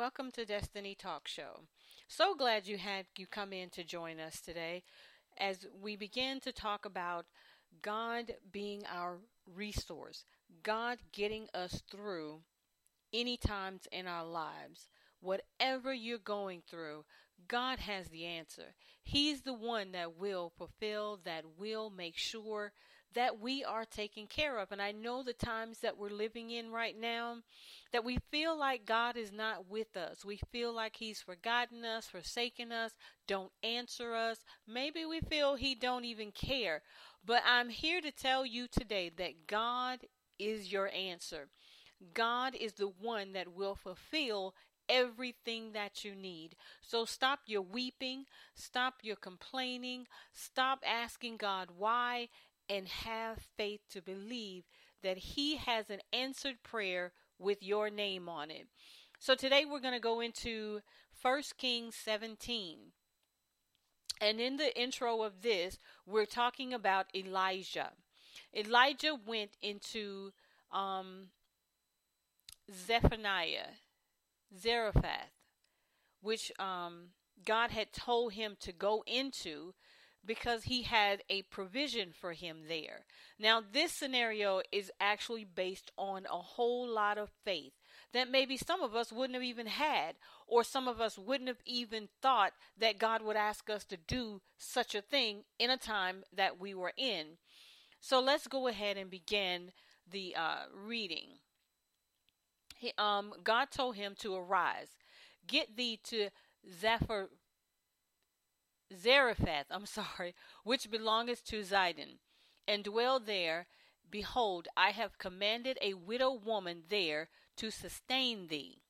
Welcome to Destiny Talk Show. So glad you had you come in to join us today as we begin to talk about God being our resource, God getting us through any times in our lives. Whatever you're going through, God has the answer. He's the one that will fulfill, that will make sure that we are taken care of. And I know the times that we're living in right now that we feel like God is not with us. We feel like he's forgotten us, forsaken us, don't answer us. Maybe we feel he don't even care. But I'm here to tell you today that God is your answer. God is the one that will fulfill everything that you need. So stop your weeping, stop your complaining, stop asking God why, and have faith to believe that He has an answered prayer with your name on it. So today we're going to go into 1 Kings 17. And in the intro of this, we're talking about Elijah. Elijah went into um, Zephaniah, Zarephath, which um, God had told him to go into because he had a provision for him there. Now, this scenario is actually based on a whole lot of faith that maybe some of us wouldn't have even had, or some of us wouldn't have even thought that God would ask us to do such a thing in a time that we were in. So let's go ahead and begin the uh, reading. He, um, God told him to arise, get thee to Zephyr, Zarephath, I'm sorry, which belongeth to Zidon, and dwell there. Behold, I have commanded a widow woman there to sustain thee.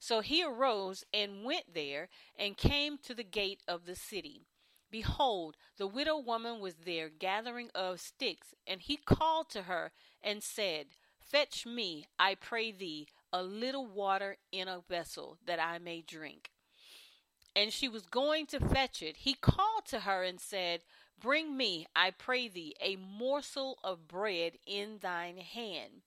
So he arose and went there, and came to the gate of the city. Behold, the widow woman was there gathering of sticks, and he called to her and said, Fetch me, I pray thee, a little water in a vessel, that I may drink and she was going to fetch it, he called to her and said, Bring me, I pray thee, a morsel of bread in thine hand.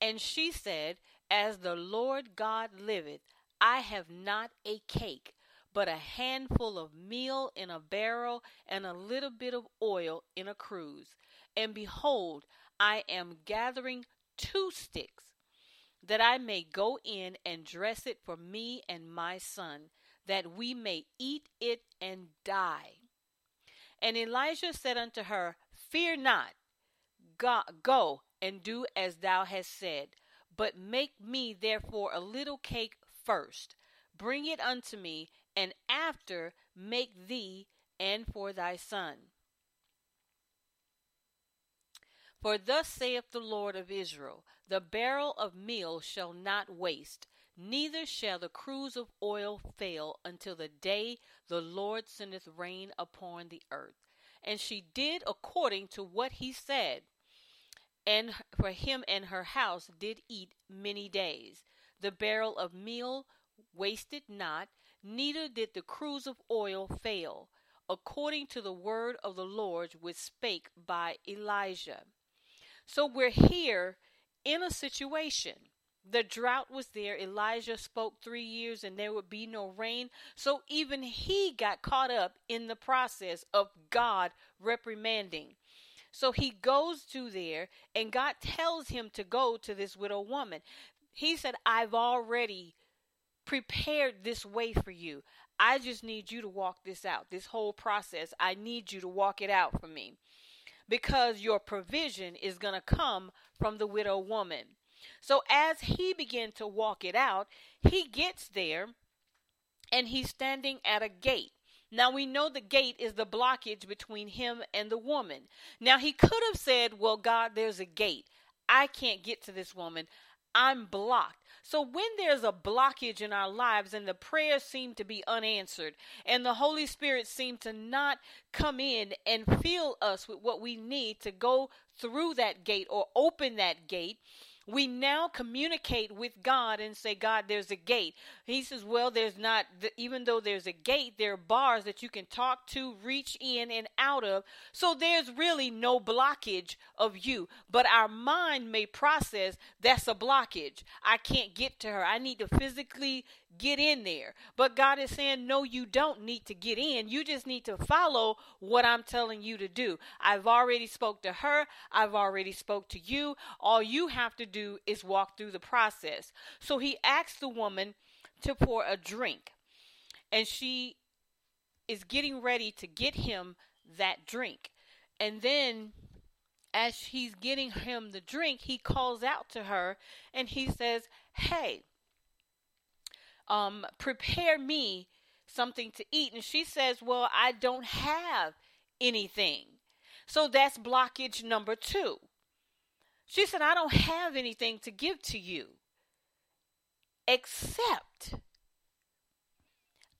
And she said, As the Lord God liveth, I have not a cake, but a handful of meal in a barrel, and a little bit of oil in a cruse. And behold, I am gathering two sticks, that I may go in and dress it for me and my son that we may eat it and die. And Elijah said unto her, Fear not, go, go and do as thou hast said, but make me therefore a little cake first. Bring it unto me, and after make thee and for thy son. For thus saith the Lord of Israel The barrel of meal shall not waste, Neither shall the cruse of oil fail until the day the Lord sendeth rain upon the earth. And she did according to what he said. And for him and her house did eat many days. The barrel of meal wasted not, neither did the cruse of oil fail, according to the word of the Lord which spake by Elijah. So we're here in a situation the drought was there. Elijah spoke three years and there would be no rain. So even he got caught up in the process of God reprimanding. So he goes to there and God tells him to go to this widow woman. He said, I've already prepared this way for you. I just need you to walk this out. This whole process, I need you to walk it out for me. Because your provision is going to come from the widow woman. So as he began to walk it out, he gets there and he's standing at a gate. Now we know the gate is the blockage between him and the woman. Now he could have said, Well, God, there's a gate. I can't get to this woman. I'm blocked. So when there's a blockage in our lives and the prayers seem to be unanswered and the Holy Spirit seem to not come in and fill us with what we need to go through that gate or open that gate, we now communicate with God and say, God, there's a gate. He says, Well, there's not, even though there's a gate, there are bars that you can talk to, reach in and out of. So there's really no blockage of you. But our mind may process that's a blockage. I can't get to her. I need to physically get in there. But God is saying, no, you don't need to get in. You just need to follow what I'm telling you to do. I've already spoke to her. I've already spoke to you. All you have to do is walk through the process. So he asks the woman to pour a drink. And she is getting ready to get him that drink. And then as he's getting him the drink, he calls out to her and he says, Hey, um, prepare me something to eat. And she says, Well, I don't have anything. So that's blockage number two. She said, I don't have anything to give to you except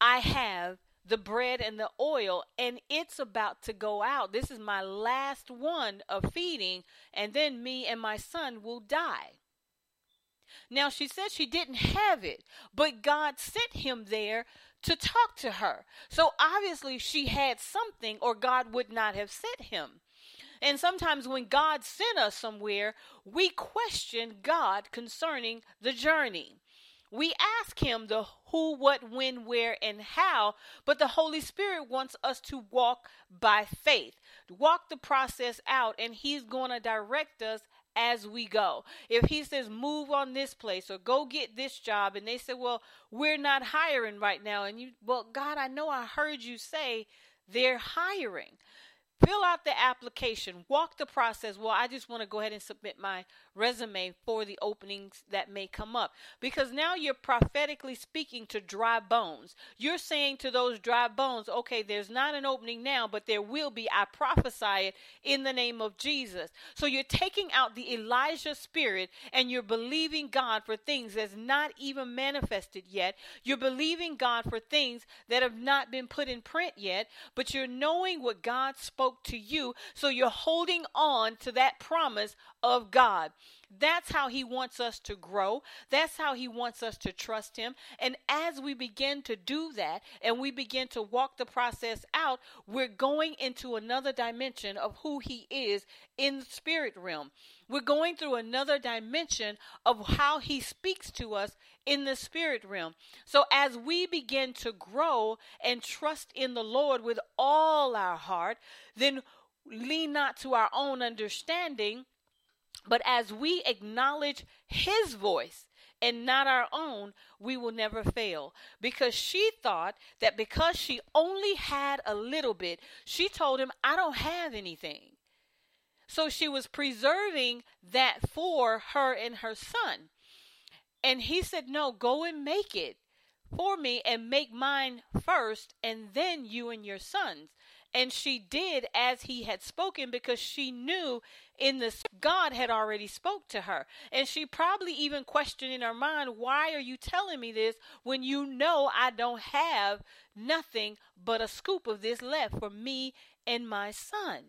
I have the bread and the oil, and it's about to go out. This is my last one of feeding, and then me and my son will die. Now, she said she didn't have it, but God sent him there to talk to her. So obviously, she had something, or God would not have sent him. And sometimes when God sent us somewhere, we question God concerning the journey. We ask Him the who, what, when, where, and how, but the Holy Spirit wants us to walk by faith, walk the process out, and He's going to direct us as we go. If he says move on this place or go get this job and they say, "Well, we're not hiring right now." And you, "Well, God, I know I heard you say they're hiring." Fill out the application, walk the process. Well, I just want to go ahead and submit my resume for the openings that may come up. Because now you're prophetically speaking to dry bones. You're saying to those dry bones, okay, there's not an opening now, but there will be. I prophesy it in the name of Jesus. So you're taking out the Elijah spirit and you're believing God for things that's not even manifested yet. You're believing God for things that have not been put in print yet, but you're knowing what God spoke to you. So you're holding on to that promise of God. That's how He wants us to grow. That's how He wants us to trust Him. And as we begin to do that and we begin to walk the process out, we're going into another dimension of who He is in the spirit realm. We're going through another dimension of how He speaks to us in the spirit realm. So as we begin to grow and trust in the Lord with all our heart, then lean not to our own understanding but as we acknowledge his voice and not our own, we will never fail. Because she thought that because she only had a little bit, she told him, I don't have anything. So she was preserving that for her and her son. And he said, No, go and make it for me and make mine first, and then you and your sons. And she did as he had spoken because she knew in this God had already spoke to her. And she probably even questioned in her mind, why are you telling me this when you know I don't have nothing but a scoop of this left for me and my son?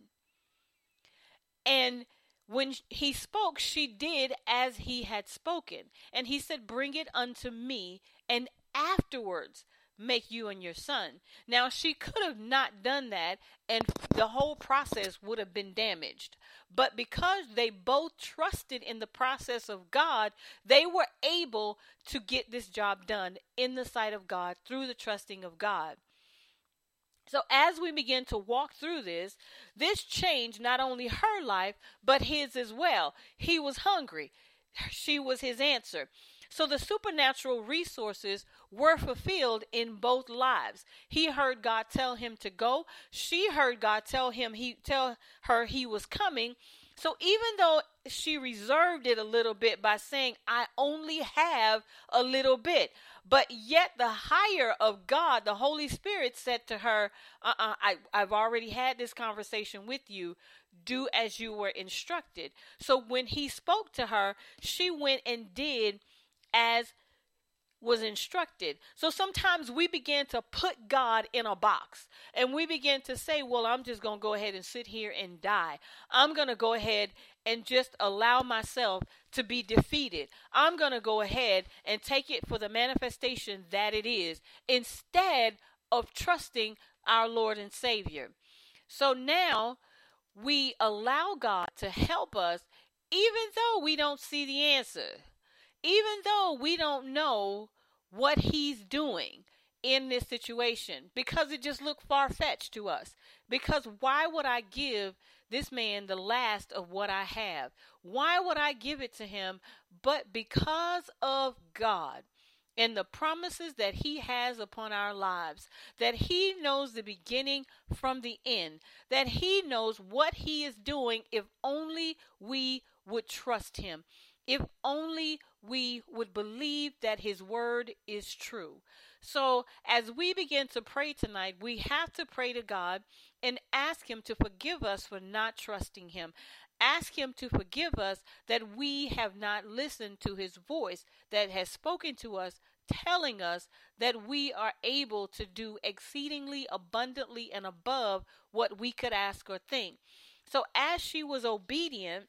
And when he spoke, she did as he had spoken. And he said, Bring it unto me, and afterwards make you and your son. Now, she could have not done that, and the whole process would have been damaged. But because they both trusted in the process of God, they were able to get this job done in the sight of God through the trusting of God. So, as we begin to walk through this, this changed not only her life, but his as well. He was hungry, she was his answer. So the supernatural resources were fulfilled in both lives. He heard God tell him to go. She heard God tell him he tell her he was coming. So even though she reserved it a little bit by saying, I only have a little bit, but yet the higher of God, the Holy Spirit said to her, uh-uh, I, I've already had this conversation with you. do as you were instructed. So when he spoke to her, she went and did as was instructed. So sometimes we begin to put God in a box and we begin to say, Well, I'm just going to go ahead and sit here and die. I'm going to go ahead and just allow myself to be defeated. I'm going to go ahead and take it for the manifestation that it is instead of trusting our Lord and Savior. So now we allow God to help us even though we don't see the answer even though we don't know what he's doing in this situation because it just looked far fetched to us. Because why would I give this man the last of what I have? Why would I give it to him? But because of God and the promises that he has upon our lives, that he knows the beginning from the end, that he knows what he is doing if only we would trust him. If only we would believe that His word is true. So, as we begin to pray tonight, we have to pray to God and ask Him to forgive us for not trusting Him. Ask Him to forgive us that we have not listened to His voice that has spoken to us, telling us that we are able to do exceedingly abundantly and above what we could ask or think. So, as she was obedient,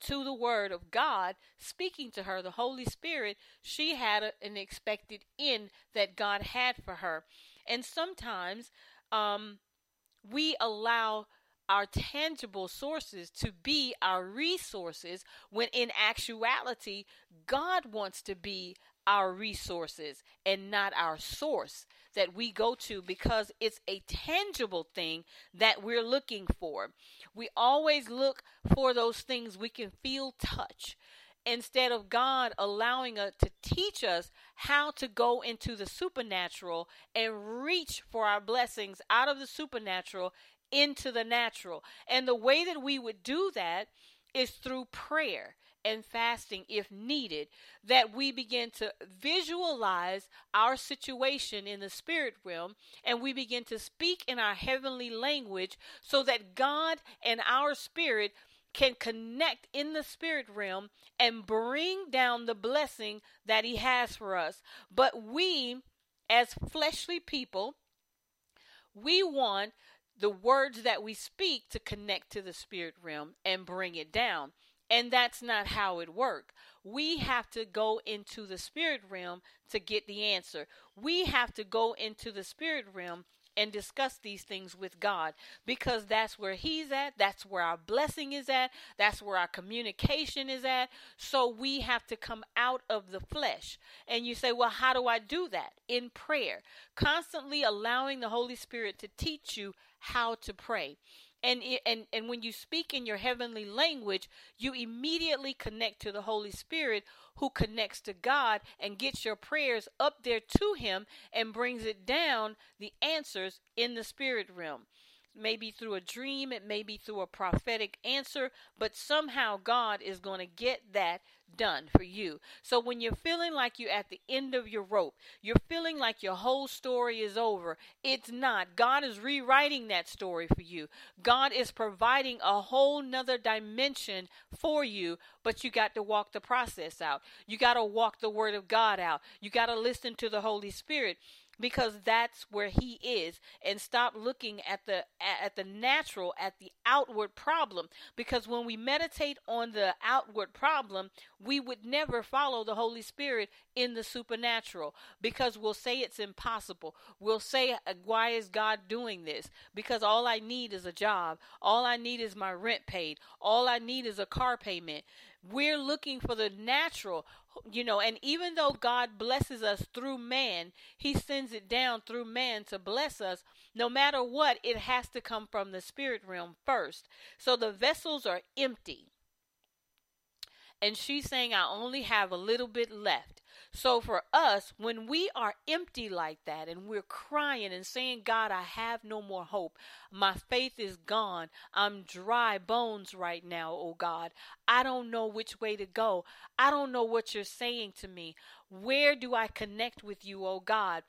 to the word of God speaking to her, the Holy Spirit, she had a, an expected end that God had for her. And sometimes um, we allow our tangible sources to be our resources when in actuality, God wants to be our resources and not our source that we go to because it's a tangible thing that we're looking for. We always look for those things we can feel touch instead of God allowing us to teach us how to go into the supernatural and reach for our blessings out of the supernatural into the natural. And the way that we would do that is through prayer and fasting if needed, that we begin to visualize our situation in the spirit realm and we begin to speak in our heavenly language so that God and our spirit can connect in the spirit realm and bring down the blessing that He has for us. But we, as fleshly people, we want the words that we speak to connect to the spirit realm and bring it down. And that's not how it works. We have to go into the spirit realm to get the answer. We have to go into the spirit realm and discuss these things with God because that's where He's at. That's where our blessing is at. That's where our communication is at. So we have to come out of the flesh. And you say, well, how do I do that? In prayer, constantly allowing the Holy Spirit to teach you how to pray and and and when you speak in your heavenly language you immediately connect to the holy spirit who connects to god and gets your prayers up there to him and brings it down the answers in the spirit realm maybe through a dream, it may be through a prophetic answer, but somehow God is going to get that done for you. So when you're feeling like you're at the end of your rope, you're feeling like your whole story is over, it's not. God is rewriting that story for you. God is providing a whole nother dimension for you, but you got to walk the process out. You got to walk the word of God out. You got to listen to the Holy Spirit because that's where he is. And stop looking at the at the natural at the outward problem. Because when we meditate on the outward problem we would never follow the holy spirit in the supernatural. Because we'll say it's impossible. We'll say uh, why is god doing this? Because all i need is a job. All i need is my rent paid. All i need is a car payment we're looking for the natural you know, and even though God blesses us through man, he sends it down through man to bless us. No matter what, it has to come from the spirit realm first. So the vessels are empty. And she's saying, I only have a little bit left. So for us, when we are empty like that and we're crying and saying, God, I have no more hope. My faith is gone. I'm dry bones right now, oh God. I don't know which way to go. I don't know what you're saying to me. Where do I connect with you, oh God?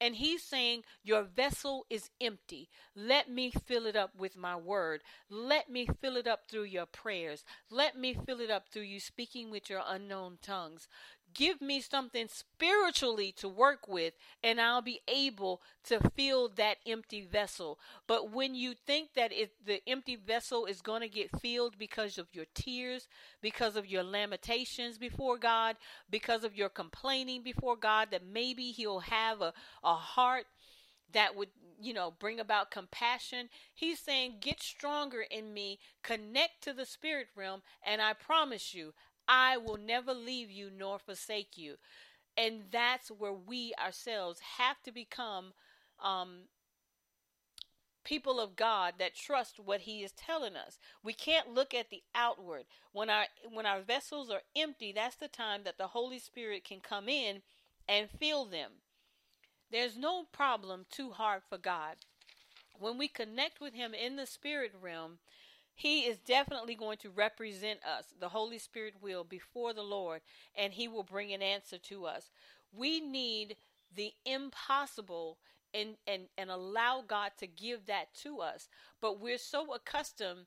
And he's saying, Your vessel is empty. Let me fill it up with my word. Let me fill it up through your prayers. Let me fill it up through you speaking with your unknown tongues give me something spiritually to work with and I'll be able to fill that empty vessel. But when you think that it, the empty vessel is going to get filled because of your tears, because of your lamentations before God, because of your complaining before God, that maybe He'll have a, a heart that would you know bring about compassion he's saying get stronger in me connect to the spirit realm and i promise you I will never leave you nor forsake you. And that's where we ourselves have to become um, people of God that trust what he is telling us. We can't look at the outward. When our when our vessels are empty, that's the time that the Holy Spirit can come in and fill them. There's no problem too hard for God. When we connect with him in the spirit realm, he is definitely going to represent us. The Holy Spirit will before the Lord, and He will bring an answer to us. We need the impossible and, and, and allow God to give that to us. But we're so accustomed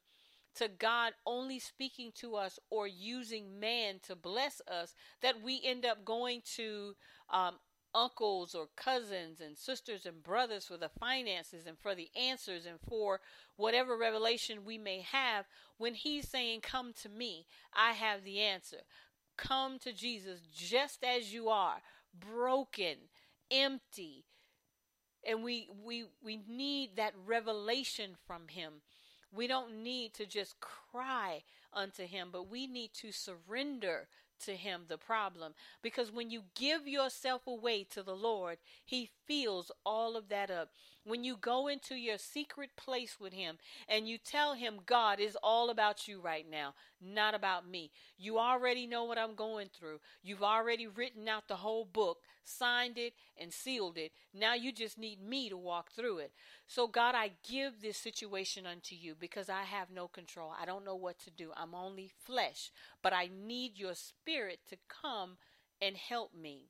to God only speaking to us or using man to bless us that we end up going to um, uncles or cousins and sisters and brothers for the finances and for the answers and for whatever revelation we may have when he's saying come to me. I have the answer. Come to jesus just as you are broken empty. And we we we need that revelation from him. We don't need to just cry unto him but we need to surrender to him the problem. Because when you give yourself away to the Lord, he fills all of that up. When you go into your secret place with him and you tell him God is all about you right now, not about me. You already know what I'm going through. You've already written out the whole book, signed it and sealed it. Now you just need me to walk through it. So God, I give this situation unto you because I have no control. I don't know what to do. I'm only flesh, but I need your spirit to come and help me.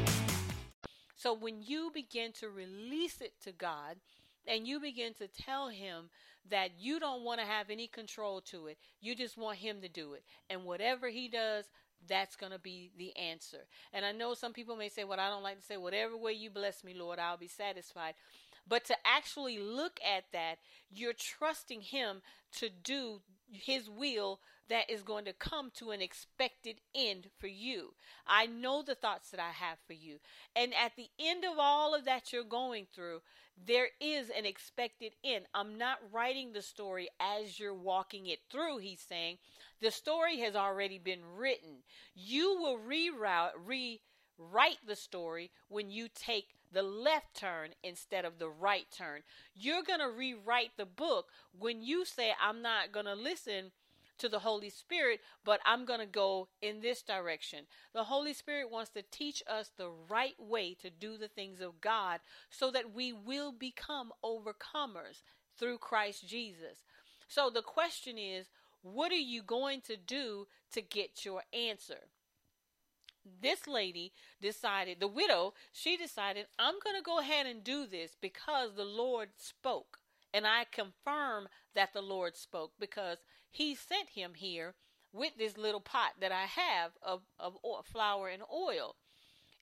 When you begin to release it to God and you begin to tell him that you don't want to have any control to it, you just want him to do it. And whatever he does, that's going to be the answer. And I know some people may say, Well, I don't like to say, whatever way you bless me, Lord, I'll be satisfied. But to actually look at that, you're trusting him to do his will that is going to come to an expected end for you. I know the thoughts that I have for you. And at the end of all of that you're going through, there is an expected end. I'm not writing the story as you're walking it through, he's saying. The story has already been written. You will reroute, rewrite the story when you take the left turn instead of the right turn. You're going to rewrite the book when you say, I'm not going to listen to the Holy Spirit, but I'm going to go in this direction. The Holy Spirit wants to teach us the right way to do the things of God so that we will become overcomers through Christ Jesus. So the question is, what are you going to do to get your answer? This lady decided, the widow, she decided, I'm going to go ahead and do this because the Lord spoke. And I confirm that the Lord spoke because he sent him here with this little pot that I have of, of flour and oil.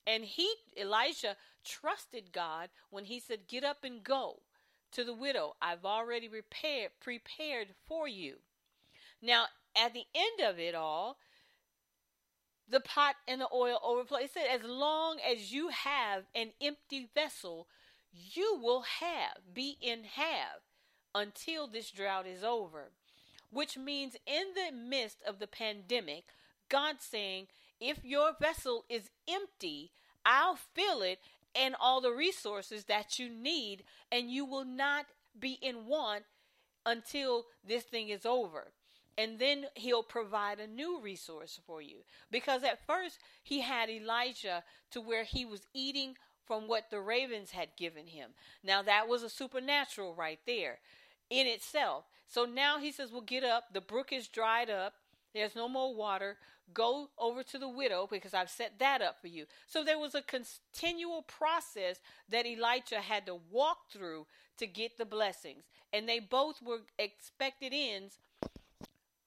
And he, Elijah, trusted God when he said, Get up and go to the widow. I've already prepared, prepared for you. Now, at the end of it all, the pot and the oil overflow. It said, As long as you have an empty vessel, you will have, be in have, until this drought is over which means in the midst of the pandemic, God saying, if your vessel is empty, I'll fill it and all the resources that you need, and you will not be in want until this thing is over. And then he'll provide a new resource for you. Because at first, he had Elijah to where he was eating from what the ravens had given him. Now, that was a supernatural right there in itself. So now he says, Well, get up. The brook is dried up. There's no more water. Go over to the widow because I've set that up for you. So there was a continual process that Elijah had to walk through to get the blessings. And they both were expected ends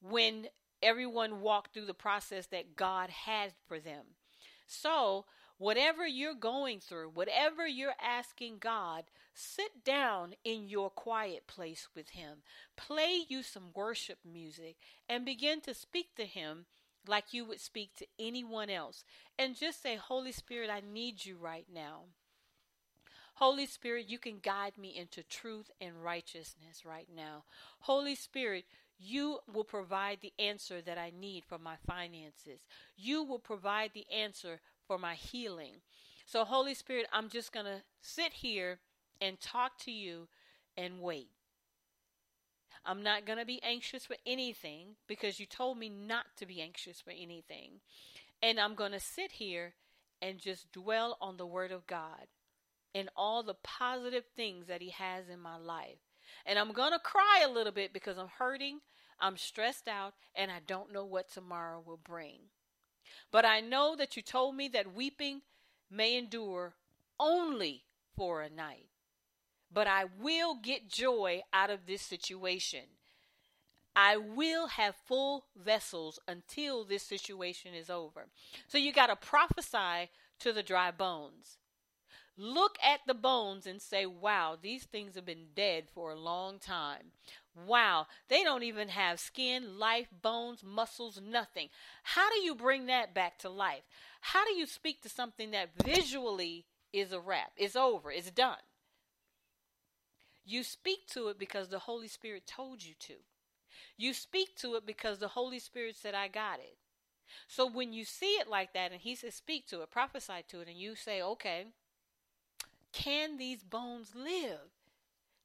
when everyone walked through the process that God had for them. So, whatever you're going through, whatever you're asking God, sit down in your quiet place with Him. Play you some worship music and begin to speak to Him like you would speak to anyone else. And just say, Holy Spirit, I need you right now. Holy Spirit, you can guide me into truth and righteousness right now. Holy Spirit, you will provide the answer that I need for my finances. You will provide the answer for my healing. So, Holy Spirit, I'm just going to sit here and talk to you and wait. I'm not going to be anxious for anything because you told me not to be anxious for anything. And I'm going to sit here and just dwell on the Word of God and all the positive things that He has in my life. And I'm going to cry a little bit because I'm hurting, I'm stressed out, and I don't know what tomorrow will bring. But I know that you told me that weeping may endure only for a night but I will get joy out of this situation. I will have full vessels until this situation is over. So you got to prophesy to the dry bones. Look at the bones and say, wow, these things have been dead for a long time. Wow, they don't even have skin, life, bones, muscles, nothing. How do you bring that back to life? How do you speak to something that visually is a wrap? It's over, it's done. You speak to it because the Holy Spirit told you to. You speak to it because the Holy Spirit said, I got it. So when you see it like that and he says, speak to it, prophesy to it, and you say, okay, can these bones live?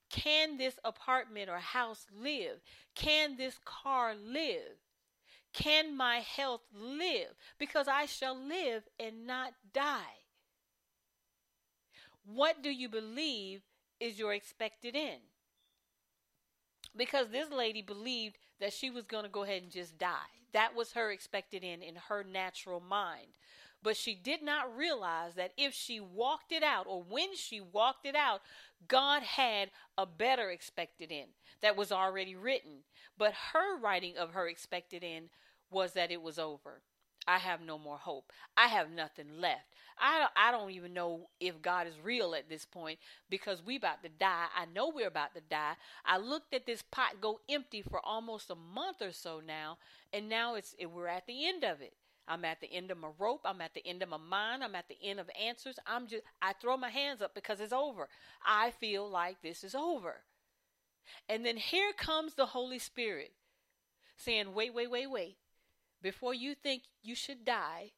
Can this apartment or house live? Can this car live? Can my health live? Because I shall live and not die. What do you believe is your expected end. Because this lady believed that she was going to go ahead and just die. That was her expected end in her natural mind. But she did not realize that if she walked it out, or when she walked it out, God had a better expected end that was already written. But her writing of her expected end was that it was over. I have no more hope. I have nothing left. I I don't even know if God is real at this point because we about to die. I know we're about to die. I looked at this pot go empty for almost a month or so now, and now it's we're at the end of it. I'm at the end of my rope. I'm at the end of my mind. I'm at the end of answers. I'm just I throw my hands up because it's over. I feel like this is over. And then here comes the Holy Spirit saying, "Wait, wait, wait, wait. Before you think you should die,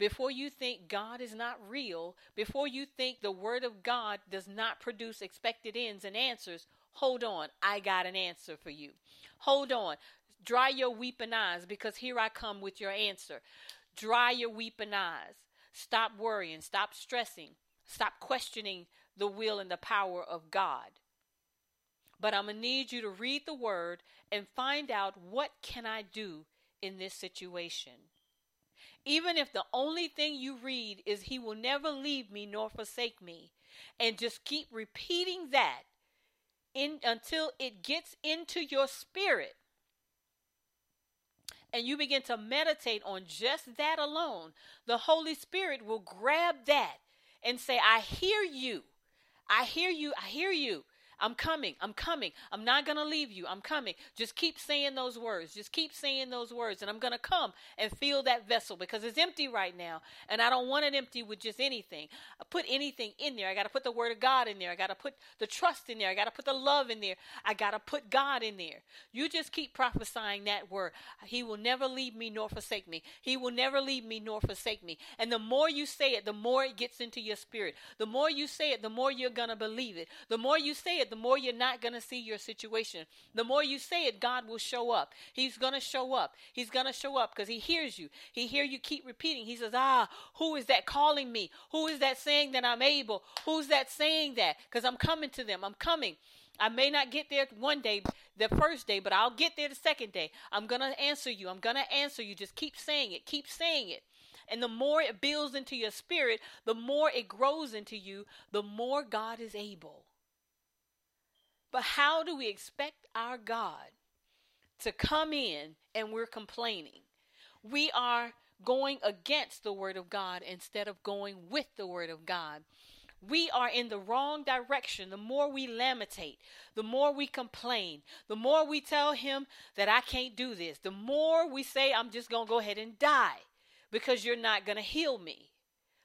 before you think God is not real, before you think the Word of God does not produce expected ends and answers, hold on. I got an answer for you. Hold on. Dry your weeping eyes because here I come with your answer. Dry your weeping eyes. Stop worrying. Stop stressing. Stop questioning the will and the power of God. But I'm going to need you to read the word and find out what can I do in this situation. Even if the only thing you read is, He will never leave me nor forsake me, and just keep repeating that in, until it gets into your spirit. And you begin to meditate on just that alone, the Holy Spirit will grab that and say, I hear you. I hear you. I hear you. I'm coming. I'm coming. I'm not going to leave you. I'm coming. Just keep saying those words. Just keep saying those words. And I'm going to come and fill that vessel because it's empty right now. And I don't want it empty with just anything. I put anything in there. I got to put the word of God in there. I got to put the trust in there. I got to put the love in there. I got to put God in there. You just keep prophesying that word. He will never leave me nor forsake me. He will never leave me nor forsake me. And the more you say it, the more it gets into your spirit. The more you say it, the more you're going to believe it. The more you say it, the more you're not going to see your situation. The more you say it, God will show up. He's going to show up. He's going to show up because he hears you. He hear you keep repeating. He says, "Ah, who is that calling me? Who is that saying that I'm able? Who's that saying that? Because I'm coming to them. I'm coming." I may not get there one day, the first day, but I'll get there the second day. I'm going to answer you. I'm going to answer you. Just keep saying it. Keep saying it. And the more it builds into your spirit, the more it grows into you, the more God is able. But how do we expect our God to come in and we're complaining? We are going against the Word of God instead of going with the Word of God. We are in the wrong direction. The more we lamentate, the more we complain, the more we tell Him that I can't do this, the more we say, I'm just going to go ahead and die because you're not going to heal me.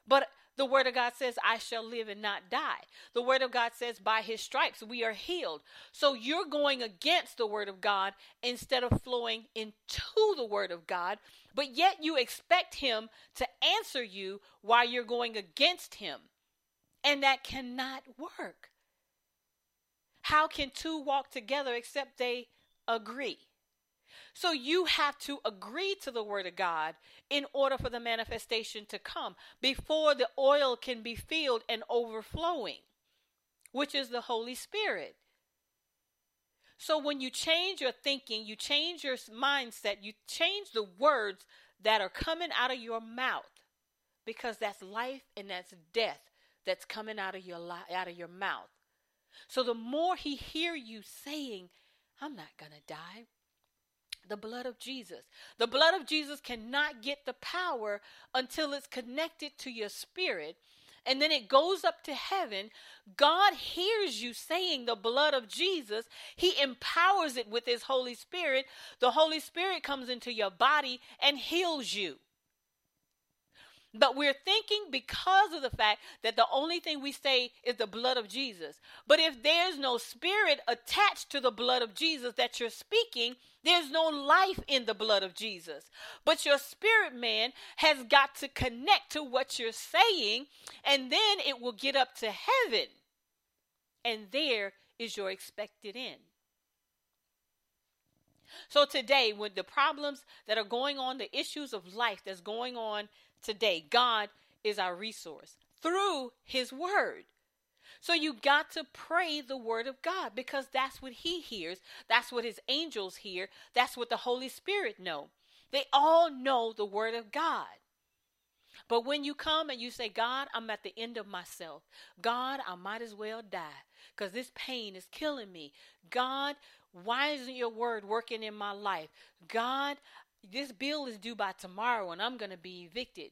But the word of God says, I shall live and not die. The word of God says, by his stripes we are healed. So you're going against the word of God instead of flowing into the word of God, but yet you expect him to answer you while you're going against him. And that cannot work. How can two walk together except they agree? So you have to agree to the word of God in order for the manifestation to come before the oil can be filled and overflowing, which is the Holy Spirit. So when you change your thinking, you change your mindset, you change the words that are coming out of your mouth because that's life and that's death that's coming out of your li- out of your mouth. So the more he hear you saying, I'm not going to die the blood of Jesus. The blood of Jesus cannot get the power until it's connected to your spirit. And then it goes up to heaven. God hears you saying the blood of Jesus. He empowers it with His Holy Spirit. The Holy Spirit comes into your body and heals you. But we're thinking because of the fact that the only thing we say is the blood of Jesus. But if there's no spirit attached to the blood of Jesus that you're speaking, there's no life in the blood of Jesus. But your spirit man has got to connect to what you're saying, and then it will get up to heaven. And there is your expected end. So today, with the problems that are going on, the issues of life that's going on today. God is our resource through His Word. So you got to pray the Word of God because that's what He hears. That's what His angels hear. That's what the Holy Spirit know. They all know the Word of God. But when you come and you say, God, I'm at the end of myself. God, I might as well die because this pain is killing me. God, why isn't your word working in my life? God, this bill is due by tomorrow and I'm going to be evicted.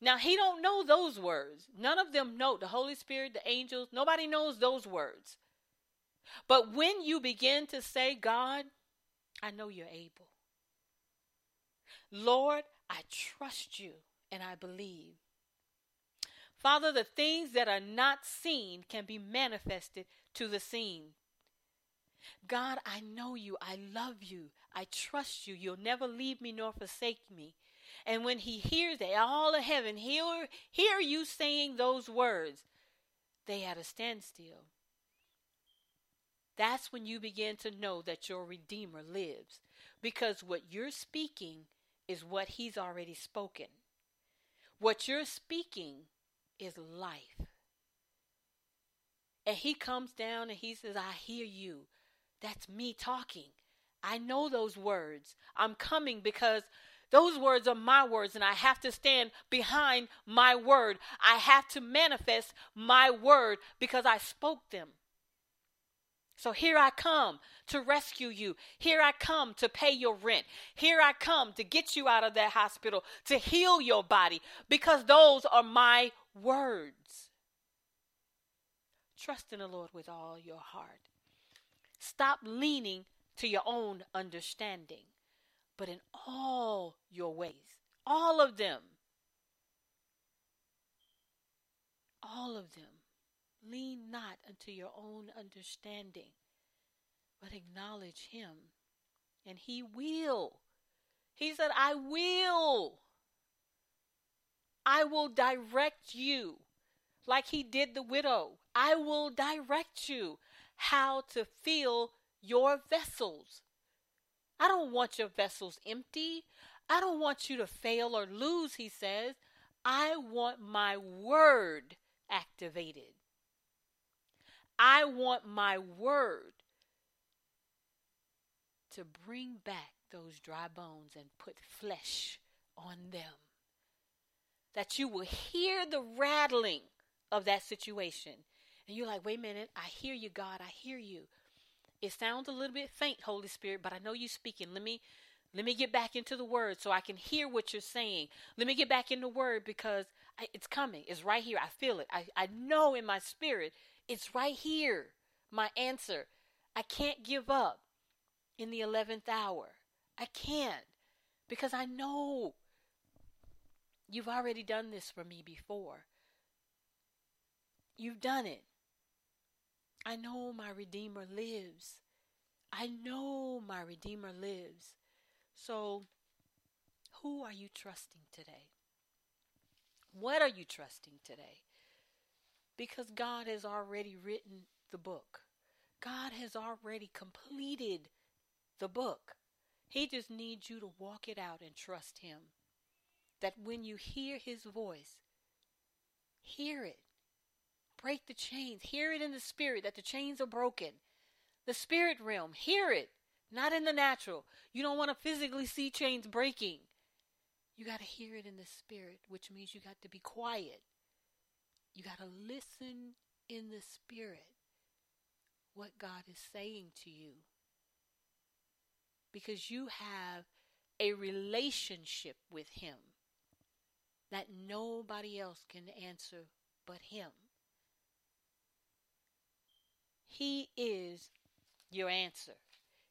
Now he don't know those words. None of them know the Holy Spirit, the angels, nobody knows those words. But when you begin to say, God, I know you're able. Lord, I trust you and I believe. Father, the things that are not seen can be manifested to the seen. God, I know you. I love you. I trust you. You'll never leave me nor forsake me. And when he hears that, all of heaven hear, hear you saying those words, they at a standstill. That's when you begin to know that your Redeemer lives. Because what you're speaking is what he's already spoken. What you're speaking is life. And he comes down and he says, I hear you. That's me talking. I know those words. I'm coming because those words are my words, and I have to stand behind my word. I have to manifest my word because I spoke them. So here I come to rescue you. Here I come to pay your rent. Here I come to get you out of that hospital, to heal your body, because those are my words. Trust in the Lord with all your heart Stop leaning to your own understanding, but in all your ways, all of them, all of them, lean not unto your own understanding, but acknowledge Him, and He will. He said, I will. I will direct you like He did the widow. I will direct you how to fill your vessels. I don't want your vessels empty. I don't want you to fail or lose, he says. I want my word activated. I want my word to bring back those dry bones and put flesh on them. That you will hear the rattling of that situation. And you're like, wait a minute, I hear you, God, I hear you. It sounds a little bit faint, Holy Spirit, but I know you're speaking. Let me let me get back into the word so I can hear what you're saying. Let me get back in the word because I, it's coming. It's right here. I feel it. I, I know in my spirit it's right here. My answer. I can't give up in the 11th hour. I can't because I know you've already done this for me before. You've done it. I know my Redeemer lives. I know my Redeemer lives. So, who are you trusting today? What are you trusting today? Because God has already written the book, God has already completed the book. He just needs you to walk it out and trust Him. That when you hear His voice, hear it. Break the chains. Hear it in the spirit that the chains are broken. The spirit realm, hear it, not in the natural. You don't want to physically see chains breaking. You got to hear it in the spirit, which means you got to be quiet. You got to listen in the spirit what God is saying to you. Because you have a relationship with Him that nobody else can answer but Him. He is your answer.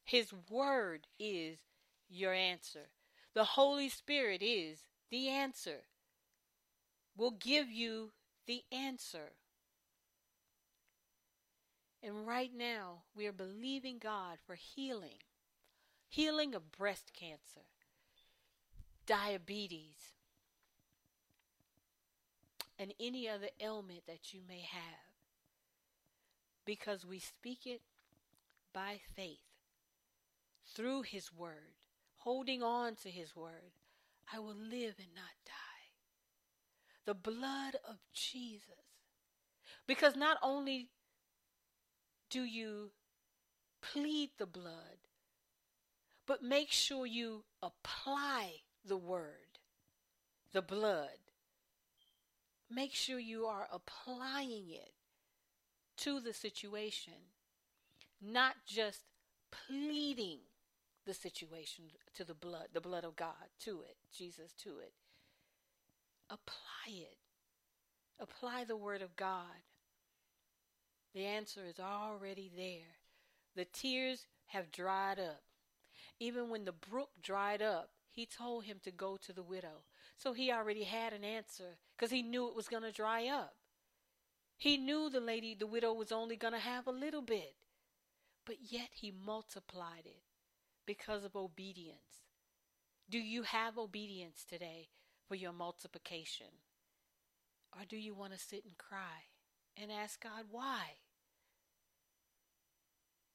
His word is your answer. The Holy Spirit is the answer. Will give you the answer. And right now, we are believing God for healing healing of breast cancer, diabetes, and any other ailment that you may have because we speak it by faith through His Word, holding on to His Word. I will live and not die. The blood of Jesus. Because not only do you plead the blood, but make sure you apply the word, the blood. Make sure you are applying it to the situation, not just pleading the situation to the blood, the blood of God, to it, Jesus, to it. Apply it. Apply the word of God. The answer is already there. The tears have dried up. Even when the brook dried up, he told him to go to the widow. So he already had an answer because he knew it was going to dry up. He knew the lady, the widow, was only going to have a little bit, but yet he multiplied it because of obedience. Do you have obedience today for your multiplication? Or do you want to sit and cry and ask God why?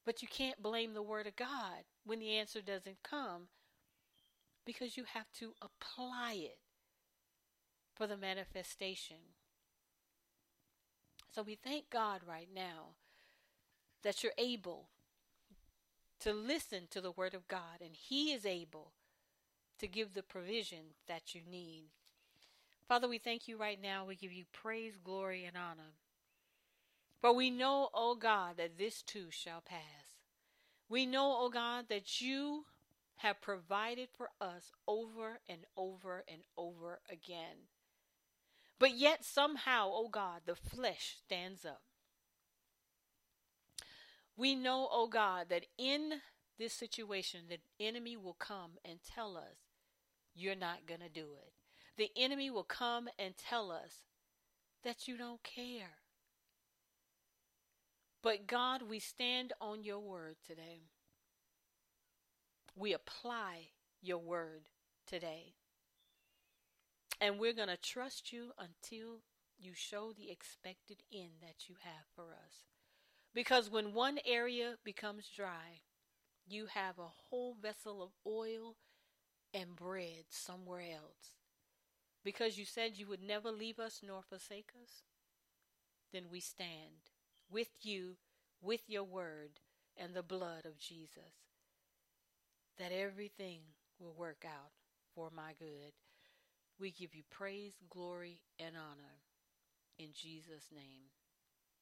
But you can't blame the Word of God when the answer doesn't come because you have to apply it for the manifestation. So we thank God right now that you're able to listen to the Word of God, and He is able to give the provision that you need. Father, we thank you right now. We give you praise, glory, and honor. For we know, O God, that this too shall pass. We know, O God, that you have provided for us over and over and over again. But yet, somehow, oh God, the flesh stands up. We know, oh God, that in this situation, the enemy will come and tell us, you're not going to do it. The enemy will come and tell us that you don't care. But God, we stand on your word today. We apply your word today. And we're going to trust you until you show the expected end that you have for us. Because when one area becomes dry, you have a whole vessel of oil and bread somewhere else. Because you said you would never leave us nor forsake us, then we stand with you, with your word, and the blood of Jesus, that everything will work out for my good. We give you praise, glory, and honor. In Jesus' name.